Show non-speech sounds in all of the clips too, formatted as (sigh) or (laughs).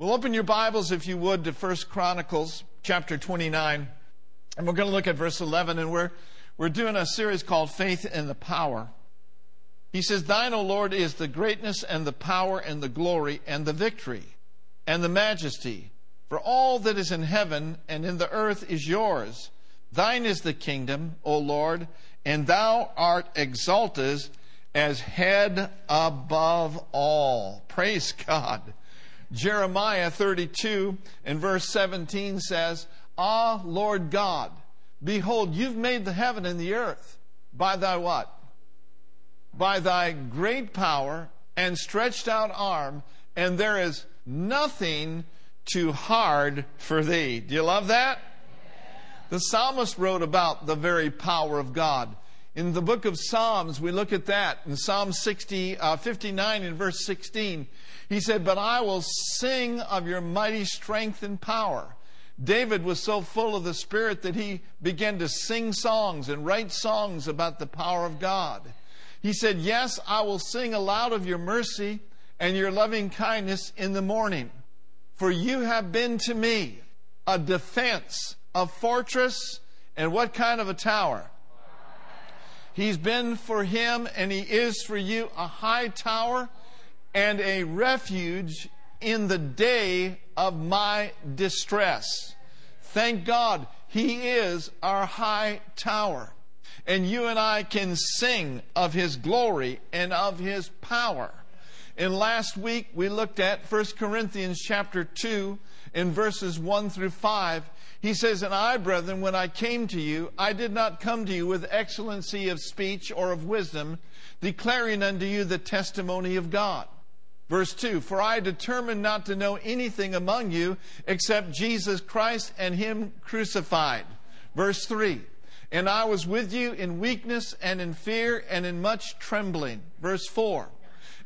Well, open your Bibles, if you would, to 1 Chronicles chapter 29. And we're going to look at verse 11, and we're, we're doing a series called Faith in the Power. He says, Thine, O Lord, is the greatness and the power and the glory and the victory and the majesty. For all that is in heaven and in the earth is yours. Thine is the kingdom, O Lord, and thou art exalted as head above all. Praise God. Jeremiah 32 and verse 17 says, Ah, Lord God, behold, you've made the heaven and the earth by thy what? By thy great power and stretched out arm, and there is nothing too hard for thee. Do you love that? The psalmist wrote about the very power of God. In the book of Psalms, we look at that. In Psalm 60, uh, 59 and verse 16, he said, But I will sing of your mighty strength and power. David was so full of the Spirit that he began to sing songs and write songs about the power of God. He said, Yes, I will sing aloud of your mercy and your loving kindness in the morning. For you have been to me a defense, a fortress, and what kind of a tower? He's been for him and he is for you a high tower and a refuge in the day of my distress. Thank God he is our high tower. And you and I can sing of his glory and of his power. And last week we looked at 1 Corinthians chapter 2 in verses 1 through 5 he says, And I, brethren, when I came to you, I did not come to you with excellency of speech or of wisdom, declaring unto you the testimony of God. Verse 2 For I determined not to know anything among you except Jesus Christ and Him crucified. Verse 3 And I was with you in weakness and in fear and in much trembling. Verse 4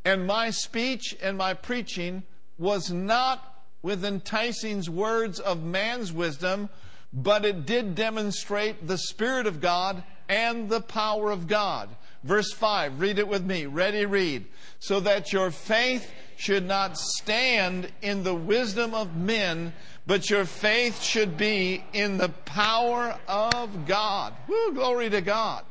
And my speech and my preaching was not with enticing words of man's wisdom, but it did demonstrate the Spirit of God and the power of God. Verse 5, read it with me. Ready, read. So that your faith should not stand in the wisdom of men, but your faith should be in the power of God. Woo, glory to God.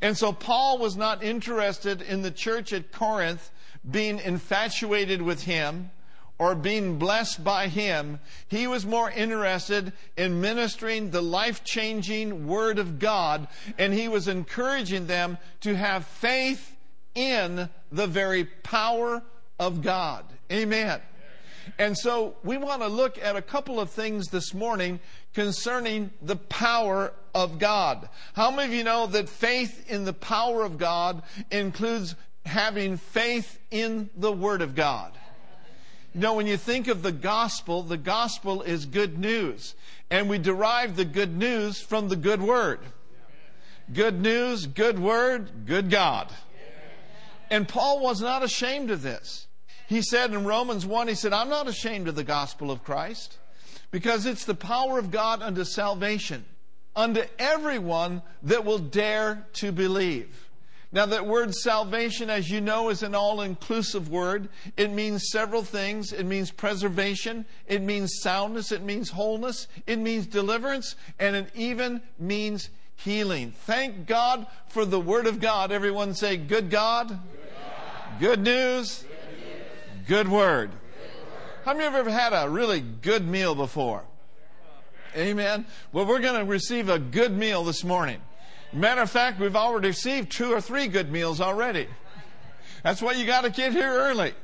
And so Paul was not interested in the church at Corinth being infatuated with him or being blessed by him. He was more interested in ministering the life changing Word of God, and he was encouraging them to have faith in the very power of God. Amen. And so we want to look at a couple of things this morning concerning the power of God. How many of you know that faith in the power of God includes having faith in the Word of God? Know, when you think of the gospel, the gospel is good news. And we derive the good news from the good word. Good news, good word, good God. And Paul was not ashamed of this. He said in Romans 1, he said, I'm not ashamed of the gospel of Christ because it's the power of God unto salvation unto everyone that will dare to believe. Now, that word salvation, as you know, is an all inclusive word. It means several things. It means preservation, it means soundness, it means wholeness, it means deliverance, and it even means healing. Thank God for the Word of God. Everyone say, Good God, good, God. good news, good, news. good word. How many of you ever had a really good meal before? Amen. Well, we're going to receive a good meal this morning. Matter of fact, we've already received two or three good meals already. That's why you got to get here early.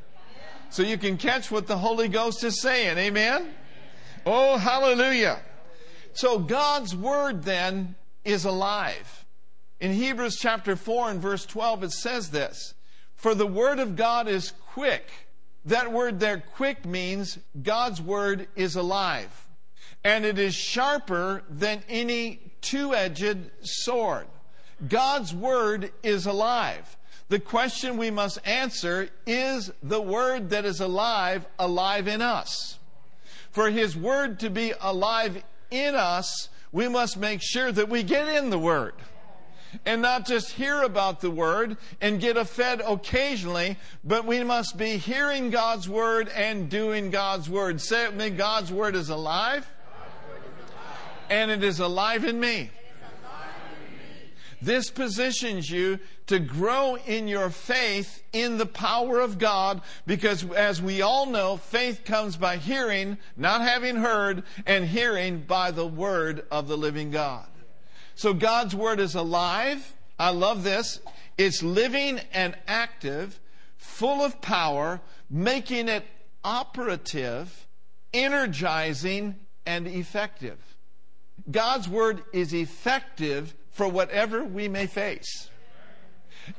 So you can catch what the Holy Ghost is saying. Amen? Oh, hallelujah. So God's Word then is alive. In Hebrews chapter 4 and verse 12, it says this For the Word of God is quick. That word there, quick, means God's Word is alive. And it is sharper than any two edged sword. God's Word is alive. The question we must answer is the Word that is alive, alive in us? For His Word to be alive in us, we must make sure that we get in the Word. and not just hear about the word and get a fed occasionally, but we must be hearing God's word and doing God's word. Say it with God's word is alive, and it is alive in me. This positions you to grow in your faith in the power of God because as we all know, faith comes by hearing, not having heard, and hearing by the word of the living God. So God's word is alive. I love this. It's living and active, full of power, making it operative, energizing, and effective. God's word is effective for whatever we may face.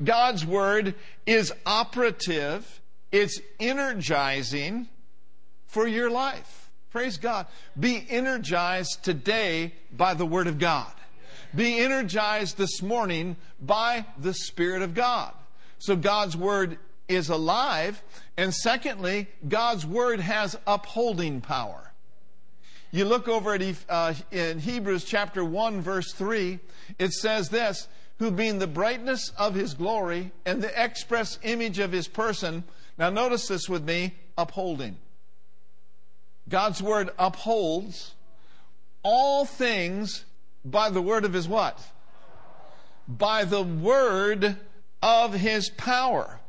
God's word is operative, it's energizing for your life. Praise God. Be energized today by the word of God. Be energized this morning by the Spirit of God. So God's word is alive. And secondly, God's word has upholding power. You look over at uh, in Hebrews chapter 1 verse 3, it says this, who being the brightness of his glory and the express image of his person. Now notice this with me, upholding. God's word upholds all things by the word of his what? By the word of his power.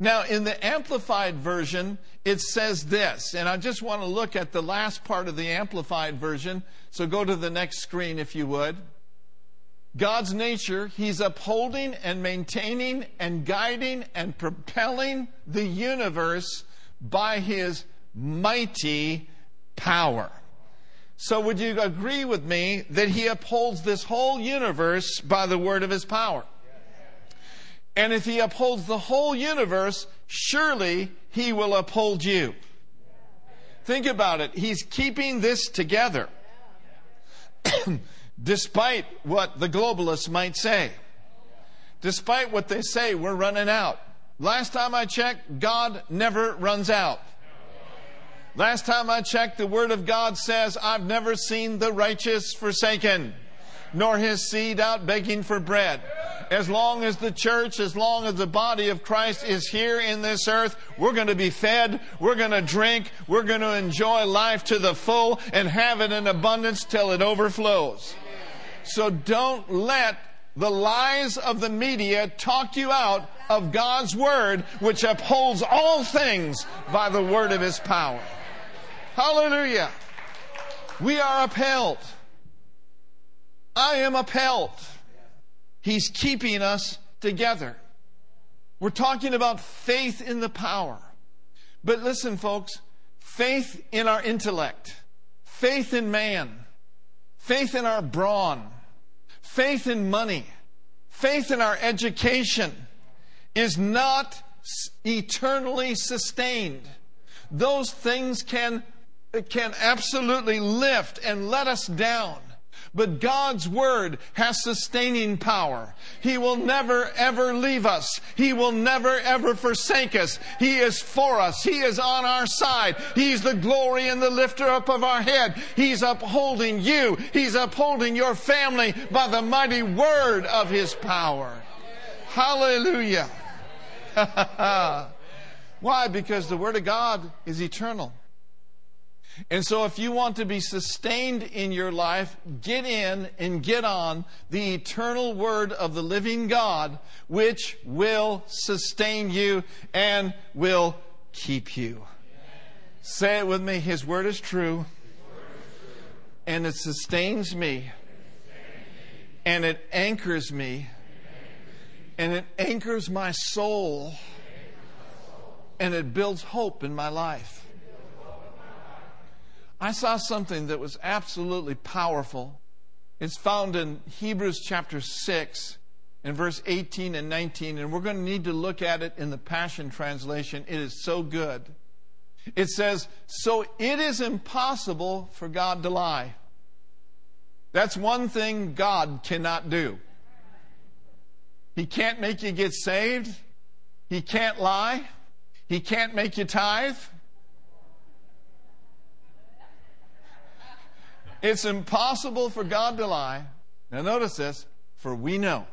Now, in the Amplified Version, it says this, and I just want to look at the last part of the Amplified Version. So go to the next screen if you would. God's nature, He's upholding and maintaining and guiding and propelling the universe by His mighty power. So, would you agree with me that He upholds this whole universe by the word of His power? And if he upholds the whole universe, surely he will uphold you. Think about it. He's keeping this together. (coughs) Despite what the globalists might say. Despite what they say, we're running out. Last time I checked, God never runs out. Last time I checked, the Word of God says, I've never seen the righteous forsaken, nor his seed out begging for bread as long as the church, as long as the body of Christ is here in this earth, we're going to be fed, we're going to drink, we're going to enjoy life to the full and have it in abundance till it overflows. So don't let the lies of the media talk you out of God's word, which upholds all things by the word of his power. Hallelujah. We are upheld. I am upheld. He's keeping us together. We're talking about faith in the power. But listen, folks, faith in our intellect, faith in man, faith in our brawn, faith in money, faith in our education is not eternally sustained. Those things can, can absolutely lift and let us down. But God's Word has sustaining power. He will never ever leave us. He will never ever forsake us. He is for us. He is on our side. He's the glory and the lifter up of our head. He's upholding you. He's upholding your family by the mighty Word of His power. Hallelujah. (laughs) Why? Because the Word of God is eternal. And so, if you want to be sustained in your life, get in and get on the eternal word of the living God, which will sustain you and will keep you. Say it with me His word is true, and it sustains me, and it anchors me, and it anchors my soul, and it builds hope in my life. I saw something that was absolutely powerful. It's found in Hebrews chapter 6 in verse 18 and 19, and we're going to need to look at it in the Passion Translation. It is so good. It says, So it is impossible for God to lie. That's one thing God cannot do. He can't make you get saved. He can't lie. He can't make you tithe. It's impossible for God to lie. Now, notice this, for we know.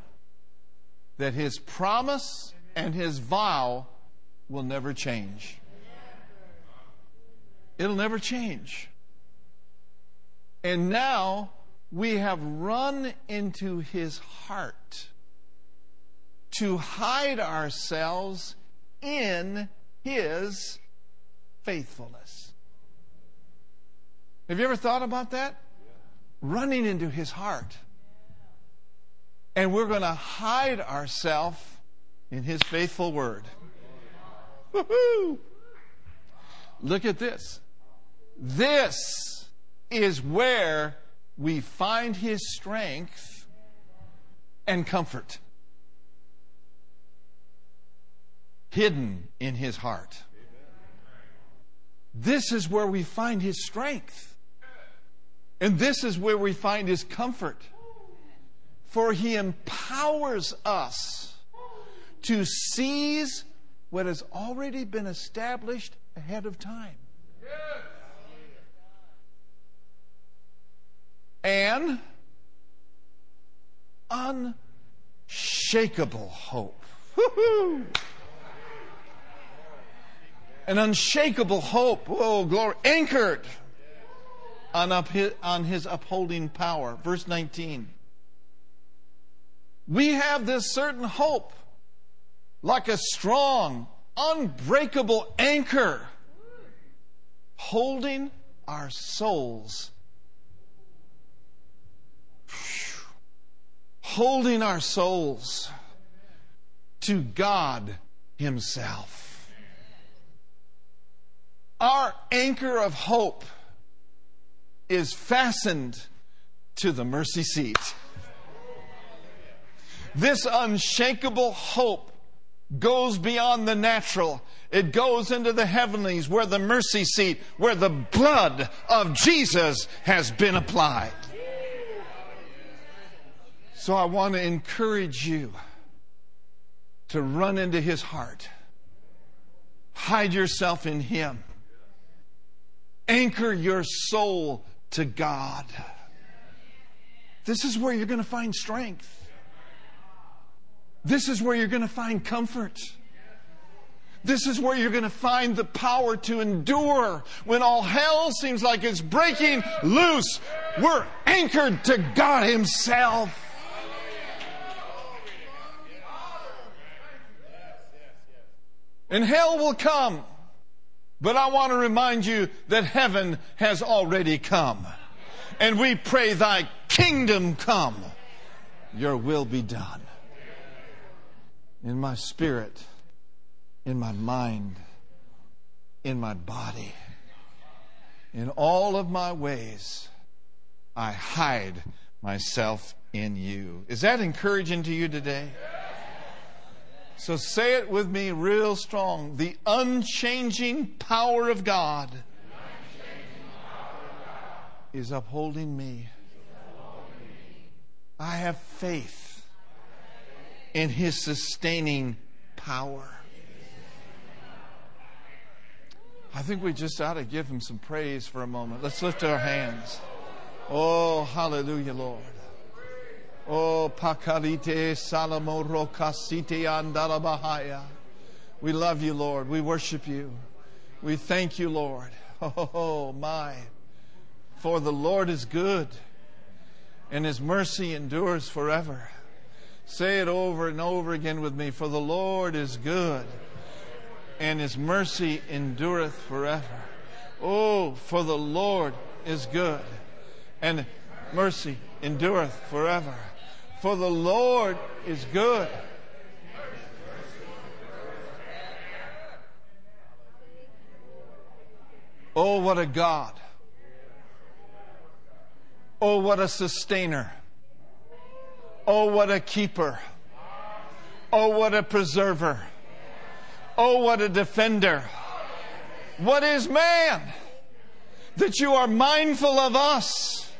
that his promise and his vow will never change. It'll never change. And now we have run into his heart to hide ourselves in his faithfulness. Have you ever thought about that? Running into his heart. And we're going to hide ourselves in his faithful word. Look at this. This is where we find his strength and comfort hidden in his heart. This is where we find his strength. And this is where we find his comfort. For he empowers us to seize what has already been established ahead of time. And unshakable hope. Woo-hoo! An unshakable hope. Oh, glory. Anchored on, his, on his upholding power. Verse 19. We have this certain hope like a strong, unbreakable anchor holding our souls. Holding our souls to God Himself. Our anchor of hope is fastened to the mercy seat. This unshakable hope goes beyond the natural. It goes into the heavenlies where the mercy seat, where the blood of Jesus has been applied. So I want to encourage you to run into his heart. Hide yourself in him. Anchor your soul to God. This is where you're going to find strength. This is where you're going to find comfort. This is where you're going to find the power to endure when all hell seems like it's breaking loose. We're anchored to God Himself. And hell will come. But I want to remind you that heaven has already come. And we pray, Thy kingdom come, your will be done in my spirit, in my mind, in my body. In all of my ways, I hide myself in you. Is that encouraging to you today? So say it with me real strong. The unchanging power of God, is upholding me. I have faith in his sustaining power. I think we just ought to give him some praise for a moment. Let's lift our hands. Oh, hallelujah, Lord. Oh, pakarite salamo rokasite andalabahaya. We love you, Lord. We worship you. We thank you, Lord. (laughs) Oh, oh, my. For the Lord is good, and his mercy endures forever. Say it over and over again with me. For the Lord is good, and his mercy endureth forever. Oh, for the Lord is good, and mercy endureth forever. For the Lord is good. Oh, what a God. Oh, what a sustainer. Oh, what a keeper. Oh, what a preserver. Oh, what a defender. What is man that you are mindful of us?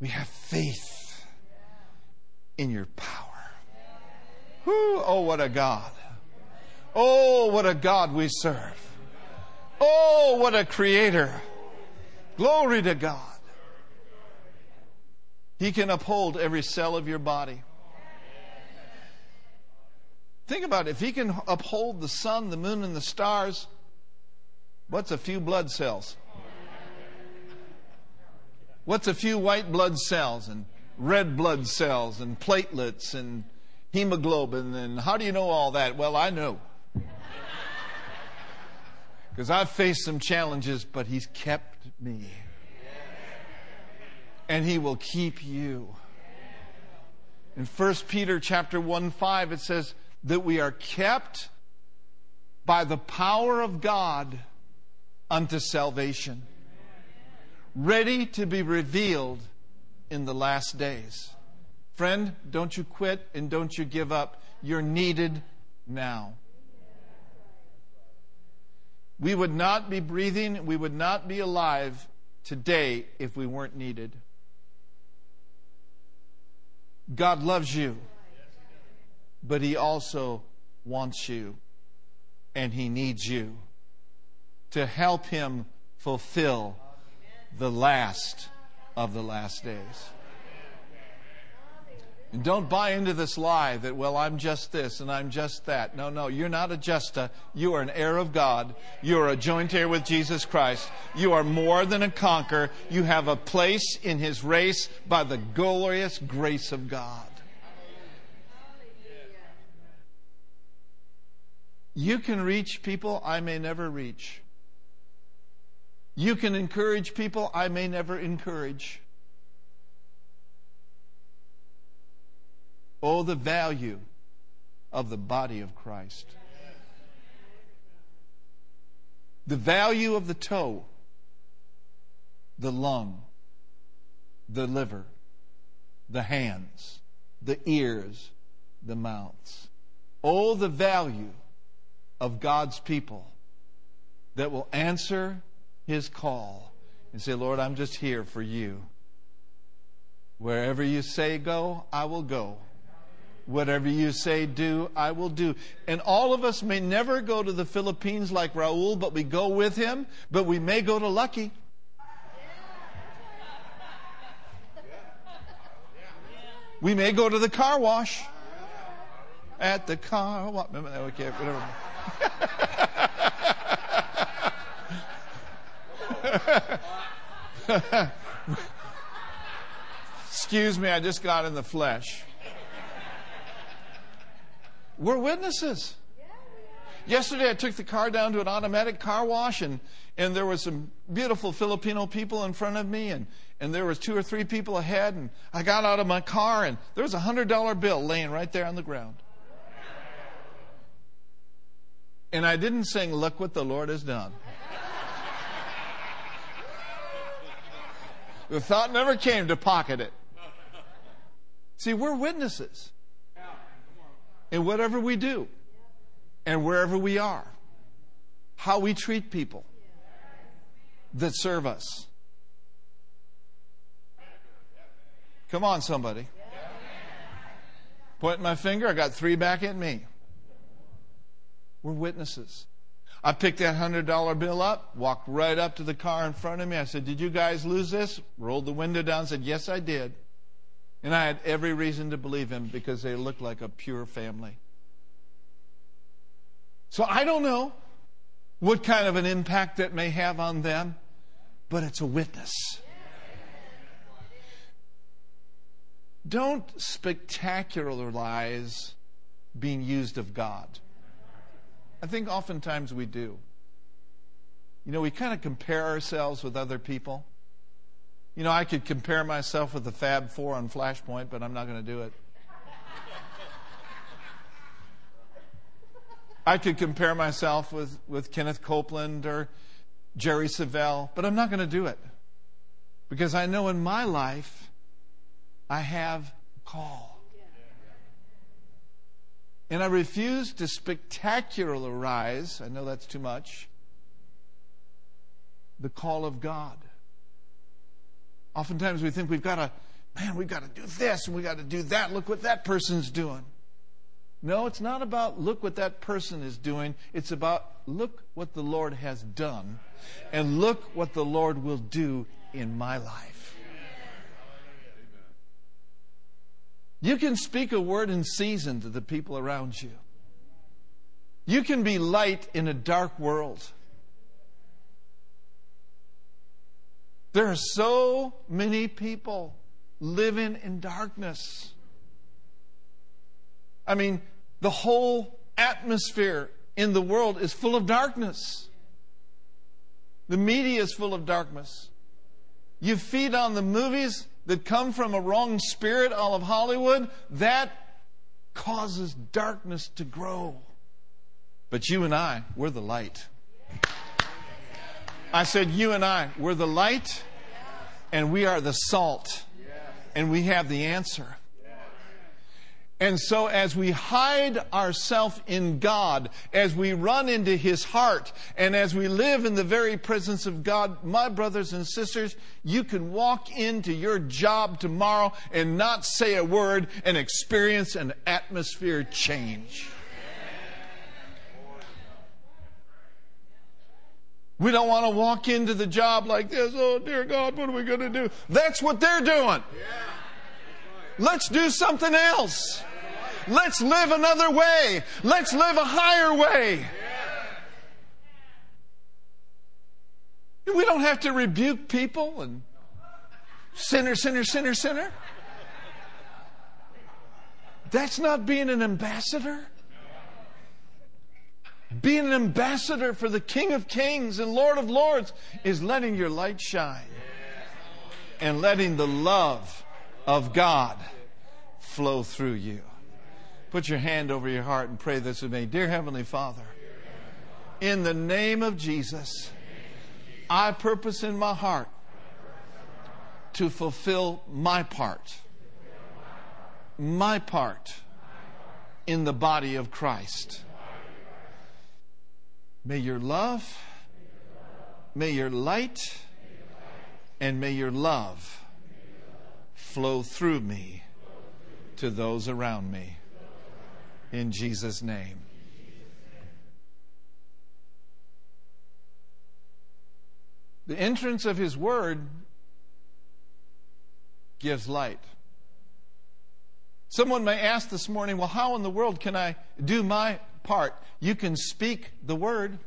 We have faith in your power. Whew, oh, what a God. Oh, what a God we serve. Oh, what a creator. Glory to God. He can uphold every cell of your body. Think about it. If he can uphold the sun, the moon, and the stars, what's a few blood cells? What's a few white blood cells and red blood cells and platelets and hemoglobin and how do you know all that? Well, I know. (laughs) Because I've faced some challenges, but He's kept me. And He will keep you. In 1 Peter chapter 1 5, it says that we are kept by the power of God unto salvation, ready to be revealed in the last days. Friend, don't you quit and don't you give up. You're needed now. We would not be breathing, we would not be alive today if we weren't needed. God loves you, but He also wants you, and He needs you to help Him fulfill the last of the last days. And don't buy into this lie that, well, I'm just this and I'm just that. No, no, you're not a justa. You are an heir of God. You are a joint heir with Jesus Christ. You are more than a conqueror. You have a place in his race by the glorious grace of God. You can reach people I may never reach. You can encourage people I may never encourage. Oh, the value of the body of Christ. The value of the toe, the lung, the liver, the hands, the ears, the mouths. Oh, the value of God's people that will answer his call and say, Lord, I'm just here for you. Wherever you say go, I will go. Whatever you say do, I will do. And all of us may never go to the Philippines like Raul, but we go with him, but we may go to Lucky. We may go to the car wash. At the car wash. Okay, whatever. (laughs) (laughs) Excuse me, I just got in the flesh. We're witnesses. Yesterday, I took the car down to an automatic car wash, and, and there was some beautiful Filipino people in front of me, and, and there was two or three people ahead, and I got out of my car, and there was a hundred dollar bill laying right there on the ground. And I didn't sing, "Look what the Lord has done." The thought never came to pocket it. See, we're witnesses in whatever we do and wherever we are, how we treat people that serve us. Come on, somebody. Pointing my finger, I got three back at me. We're witnesses. I picked that $100 bill up, walked right up to the car in front of me. I said, Did you guys lose this? Rolled the window down, said, Yes, I did. And I had every reason to believe him because they looked like a pure family. So I don't know what kind of an impact that may have on them, but it's a witness. Don't spectacularize being used of God. I think oftentimes we do. You know, we kind of compare ourselves with other people. You know, I could compare myself with the Fab Four on Flashpoint, but I'm not going to do it. I could compare myself with, with Kenneth Copeland or Jerry Savelle, but I'm not going to do it. Because I know in my life, I have call. And I refuse to spectacularize, I know that's too much, the call of God. Oftentimes we think we've got to, man, we've got to do this and we've got to do that. Look what that person's doing. No, it's not about look what that person is doing. It's about look what the Lord has done and look what the Lord will do in my life. You can speak a word in season to the people around you. You can be light in a dark world. There are so many people living in darkness. I mean, the whole atmosphere in the world is full of darkness. The media is full of darkness. You feed on the movies that come from a wrong spirit, all of Hollywood, that causes darkness to grow. But you and I, we're the light. I said, You and I, we're the light, and we are the salt, and we have the answer. And so, as we hide ourselves in God, as we run into His heart, and as we live in the very presence of God, my brothers and sisters, you can walk into your job tomorrow and not say a word and experience an atmosphere change. We don't want to walk into the job like this. Oh, dear God, what are we going to do? That's what they're doing. Let's do something else. Let's live another way. Let's live a higher way. We don't have to rebuke people and sinner, sinner, sinner, sinner. That's not being an ambassador. Being an ambassador for the King of Kings and Lord of Lords is letting your light shine and letting the love of God flow through you. Put your hand over your heart and pray this with me. Dear Heavenly Father, in the name of Jesus, I purpose in my heart to fulfill my part, my part in the body of Christ. May your love, may your light, and may your love flow through me to those around me. In Jesus' name. The entrance of His Word gives light. Someone may ask this morning, well, how in the world can I do my part. You can speak the word.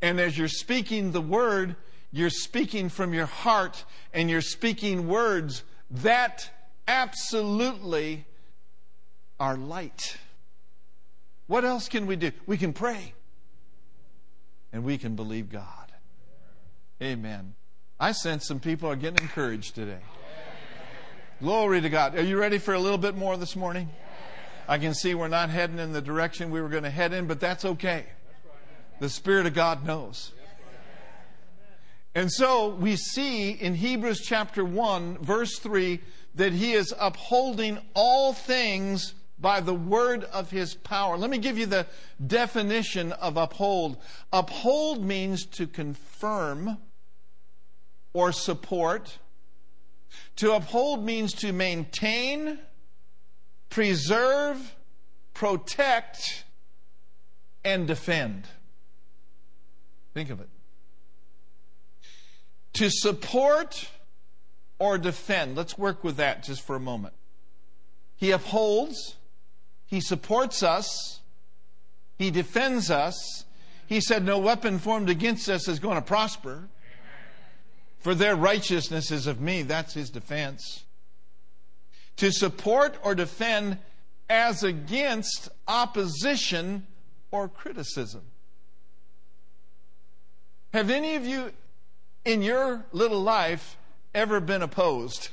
And as you're speaking the word, you're speaking from your heart and you're speaking words that absolutely are light. What else can we do? We can pray and we can believe God. Amen. I sense some people are getting encouraged today. Glory to God. Are you ready for a little bit more this morning? I can see we're not heading in the direction we were going to head in, but that's okay. The Spirit of God knows. And so we see in Hebrews chapter 1, verse 3, that he is upholding all things by the word of his power. Let me give you the definition of uphold. Uphold means to confirm or support. To uphold means to maintain preserve, protect, and defend. Think of it. To support or defend. Let's work with that just for a moment. He upholds, He supports us, He defends us. He said, No weapon formed against us is going to prosper. For their righteousness is of me. That's His defense to support or defend as against opposition or criticism. Have any of you in your little life ever been opposed?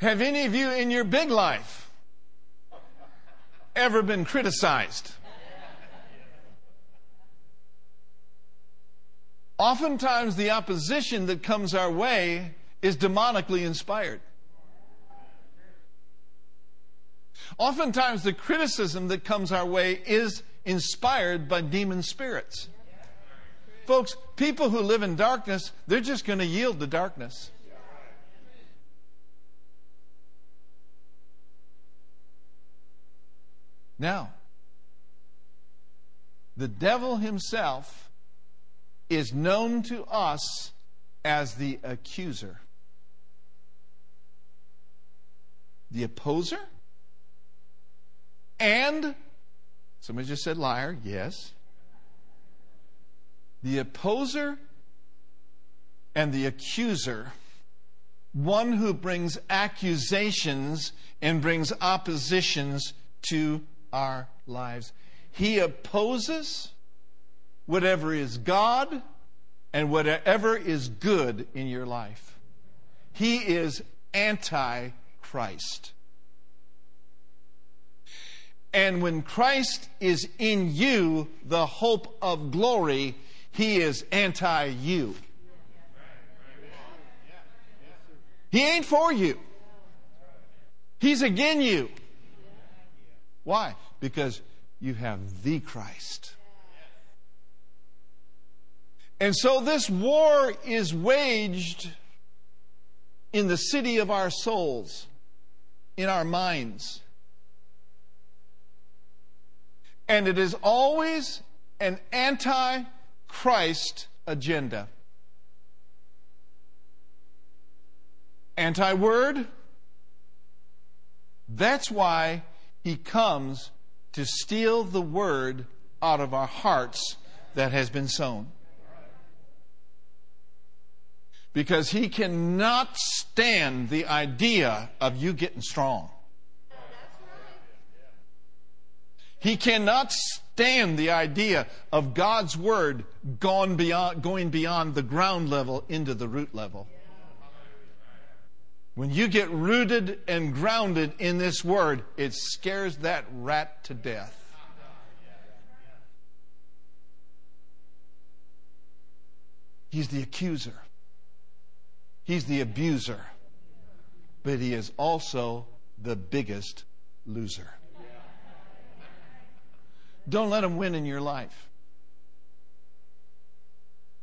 Have any of you in your big life ever been criticized? Oftentimes, the opposition that comes our way is demonically inspired. Oftentimes, the criticism that comes our way is inspired by demon spirits. Folks, people who live in darkness, they're just going to yield to darkness. Now, the devil himself is known to us as the accuser. the opposer And, somebody just said liar, yes. The opposer and the accuser, one who brings accusations and brings oppositions to our lives. He opposes whatever is God and whatever is good in your life. He is anti Christ. And when Christ is in you, the hope of glory, he is anti you. He ain't for you. He's again you. Why? Because you have the Christ. And so this war is waged in the city of our souls, in our minds. And it is always an anti Christ agenda. Anti word. That's why he comes to steal the word out of our hearts that has been sown because he cannot stand the idea of you getting strong. He cannot stand the idea of God's word gone beyond, going beyond the ground level into the root level. When you get rooted and grounded in this word, it scares that rat to death. He's the accuser. He's the abuser, but he is also the biggest loser. Don't let him win in your life.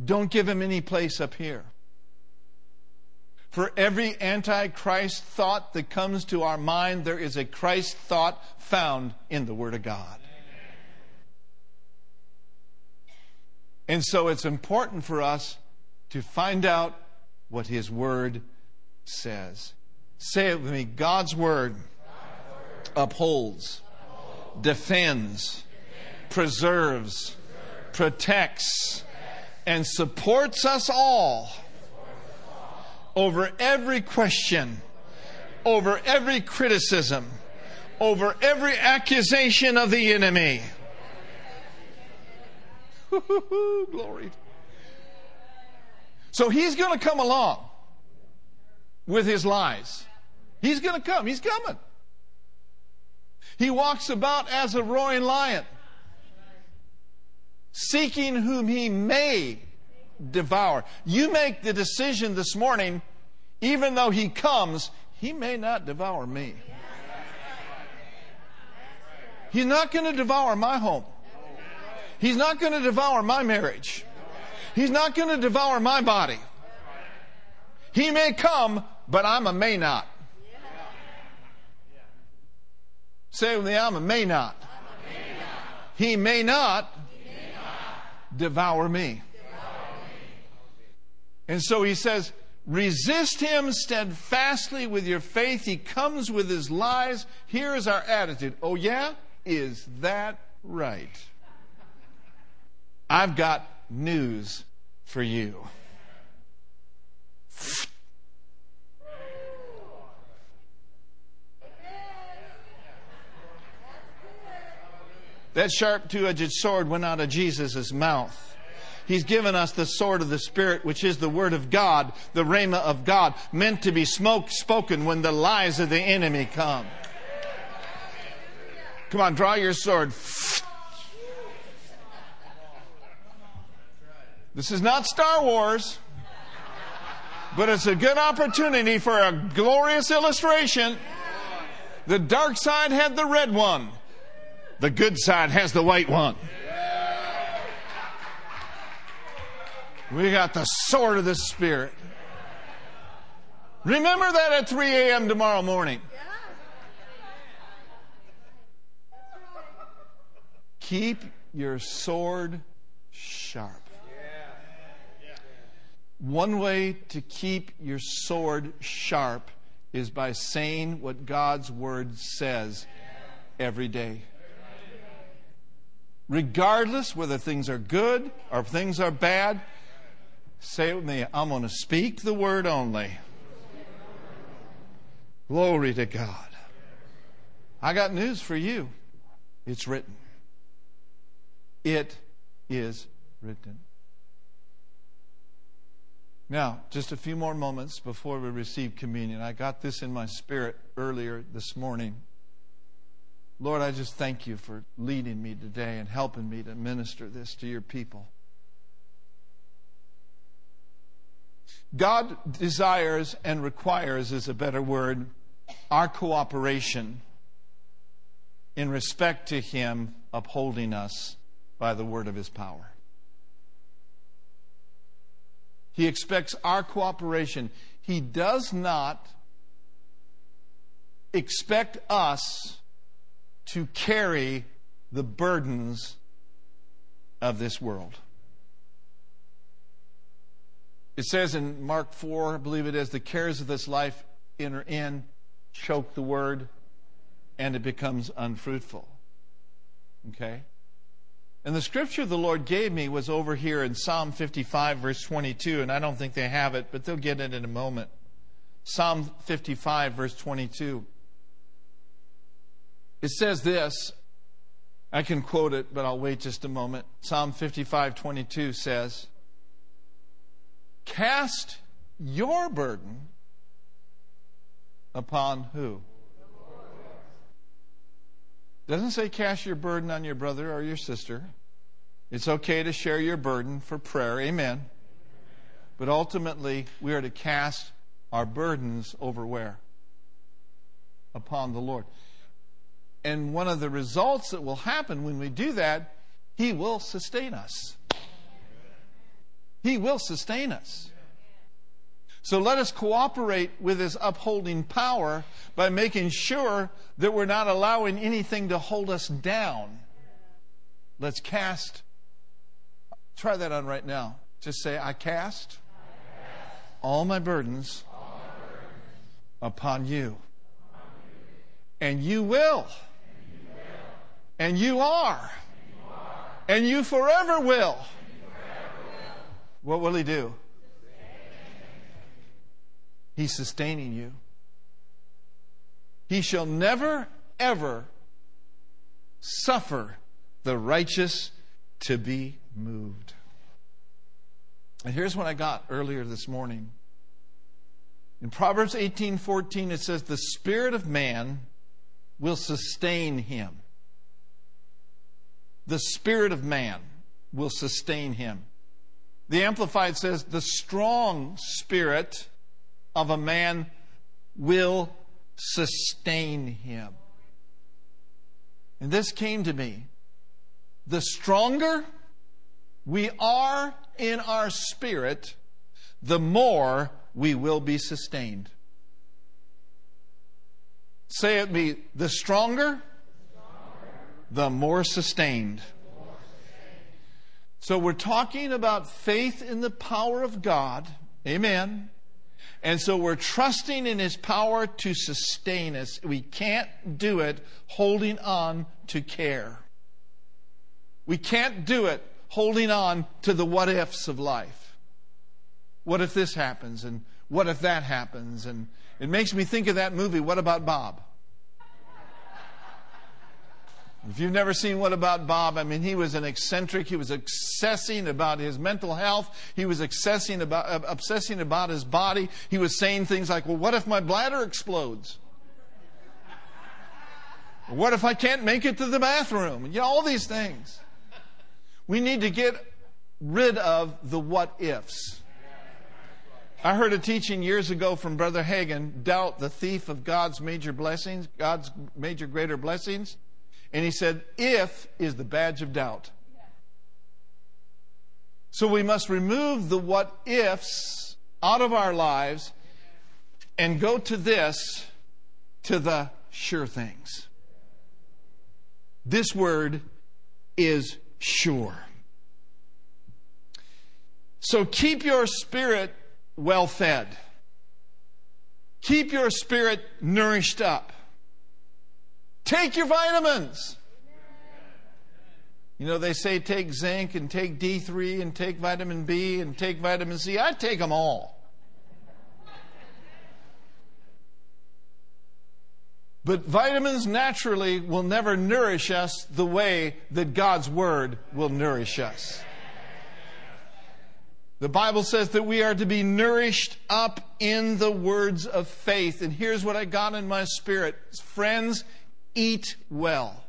Don't give him any place up here. For every antichrist thought that comes to our mind, there is a Christ thought found in the Word of God. And so it's important for us to find out what His Word says. Say it with me God's Word, God's word upholds, upholds, defends preserves, protects, and supports us all over every question, over every criticism, over every accusation of the enemy. (laughs) Glory. So he's going to come along with his lies. He's going to come. He's coming. He walks about as a roaring lion, seeking whom he may devour. You make the decision this morning, even though he comes, he may not devour me. He's not going to devour my home. He's not going to devour my marriage. He's not going to devour my body. He may come, but I'm a may not. Say with me, I'm a may not. He may not devour me. And so he says, resist him steadfastly with your faith. He comes with his lies. Here is our attitude. Oh, yeah? Is that right? I've got news for you. That sharp two edged sword went out of Jesus' mouth. He's given us the sword of the Spirit, which is the Word of God, the Rhema of God, meant to be smoke spoken when the lies of the enemy come. Come on, draw your sword. This is not Star Wars, but it's a good opportunity for a glorious illustration. The dark side had the red one, the good side has the white one. We got the sword of the Spirit. Remember that at 3 a.m. tomorrow morning. Keep your sword sharp. One way to keep your sword sharp is by saying what God's word says every day. Regardless whether things are good or things are bad, say it with me I'm going to speak the word only. Glory to God. I got news for you. It's written. It is written. Now, just a few more moments before we receive communion. I got this in my spirit earlier this morning. Lord, I just thank you for leading me today and helping me to minister this to your people. God desires and requires, is a better word, our cooperation in respect to Him upholding us by the word of His power. He expects our cooperation. He does not expect us to carry the burdens of this world. It says in Mark 4, I believe it is, the cares of this life enter in, choke the word, and it becomes unfruitful. Okay? And the scripture the Lord gave me was over here in Psalm 55, verse 22, and I don't think they have it, but they'll get it in a moment. Psalm 55, verse 22. It says this. I can quote it, but I'll wait just a moment. Psalm 55, 22 says, Cast your burden upon who? Doesn't say cast your burden on your brother or your sister. It's okay to share your burden for prayer. Amen. But ultimately, we are to cast our burdens over where? Upon the Lord. And one of the results that will happen when we do that, He will sustain us. He will sustain us. So let us cooperate with His upholding power by making sure that we're not allowing anything to hold us down. Let's cast. Try that on right now. Just say, I cast, I cast all, my burdens, all my burdens upon you. Upon you. And you will. And you, are. And you forever will. What will He do? He's sustaining you. He shall never, ever suffer the righteous to be moved. And here's what I got earlier this morning. In Proverbs 18:14 it says the spirit of man will sustain him. The spirit of man will sustain him. The amplified says the strong spirit of a man will sustain him. And this came to me. The stronger we are in our spirit, the more we will be sustained. Say it me, the stronger, the more sustained. So we're talking about faith in the power of God. Amen. And so we're trusting in His power to sustain us. We can't do it holding on to care. We can't do it holding on to the what ifs of life. What if this happens? And what if that happens? And it makes me think of that movie, What About Bob? If you've never seen What About Bob, I mean, he was an eccentric. He was obsessing about his mental health. He was obsessing about, uh, obsessing about his body. He was saying things like, well, what if my bladder explodes? What if I can't make it to the bathroom? You know, all these things. We need to get rid of the what ifs. I heard a teaching years ago from Brother Hagin, doubt the thief of God's major blessings, God's major greater blessings. And he said, if is the badge of doubt. So we must remove the what ifs out of our lives and go to this, to the sure things. This word is sure. So keep your spirit well fed. Keep your spirit nourished up. Take your vitamins. You know, they say take zinc and take D3 and take vitamin B and take vitamin C. I take them all. But vitamins naturally will never nourish us the way that God's Word will nourish us. The Bible says that we are to be nourished up in the words of faith. And here's what I got in my spirit friends, eat well,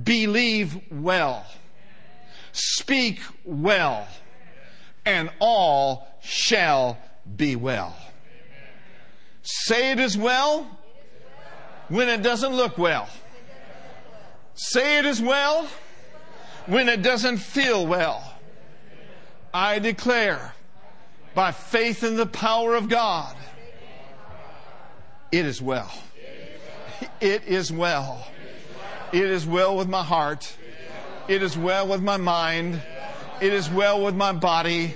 believe well, speak well, and all shall be well. Say it as well when it doesn't look well. Say it as well when it doesn't feel well. I declare by faith in the power of God, it is well. It is well. It is well with my heart. It is well with my mind. It is well with my body.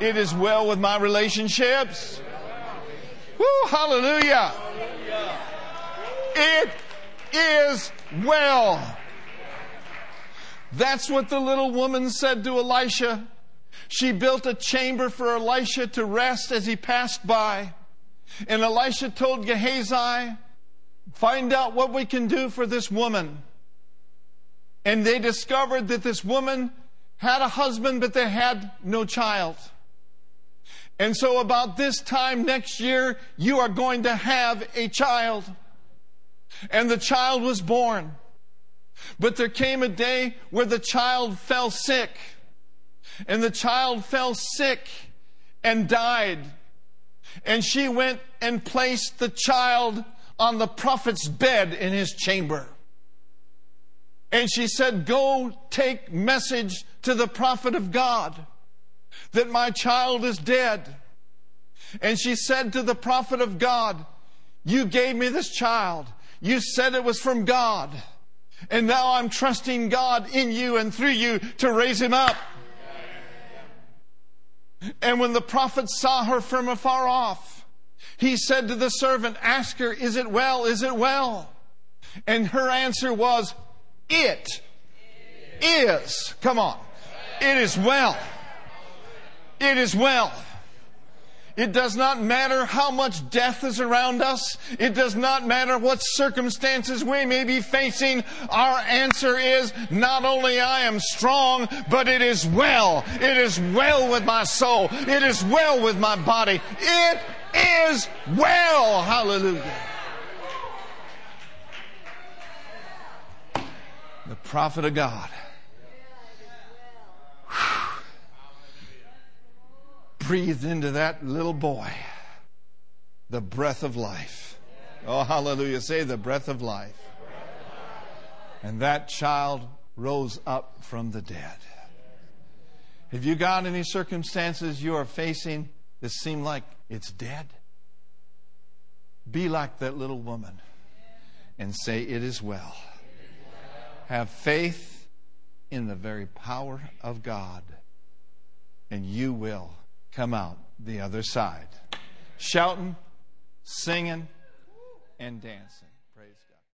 It is well with my relationships. Woo, hallelujah. It is well. That's what the little woman said to Elisha. She built a chamber for Elisha to rest as he passed by. And Elisha told Gehazi, find out what we can do for this woman. And they discovered that this woman had a husband, but they had no child. And so about this time next year, you are going to have a child. And the child was born. But there came a day where the child fell sick. And the child fell sick and died. And she went and placed the child on the prophet's bed in his chamber. And she said, Go take message to the prophet of God that my child is dead. And she said to the prophet of God, You gave me this child. You said it was from God. And now I'm trusting God in you and through you to raise him up. And when the prophet saw her from afar off, he said to the servant, Ask her, is it well? Is it well? And her answer was, It is. Come on. It is well. It is well. It does not matter how much death is around us. It does not matter what circumstances we may be facing. Our answer is not only I am strong, but it is well. It is well with my soul. It is well with my body. It is well. Hallelujah. The prophet of God. breathed into that little boy the breath of life. Oh, hallelujah. Say the breath of life. And that child rose up from the dead. Have you got any circumstances you are facing that seem like it's dead? Be like that little woman and say, It is well. Have faith in the very power of God, and you will come out the other side. Shouting, singing, and dancing.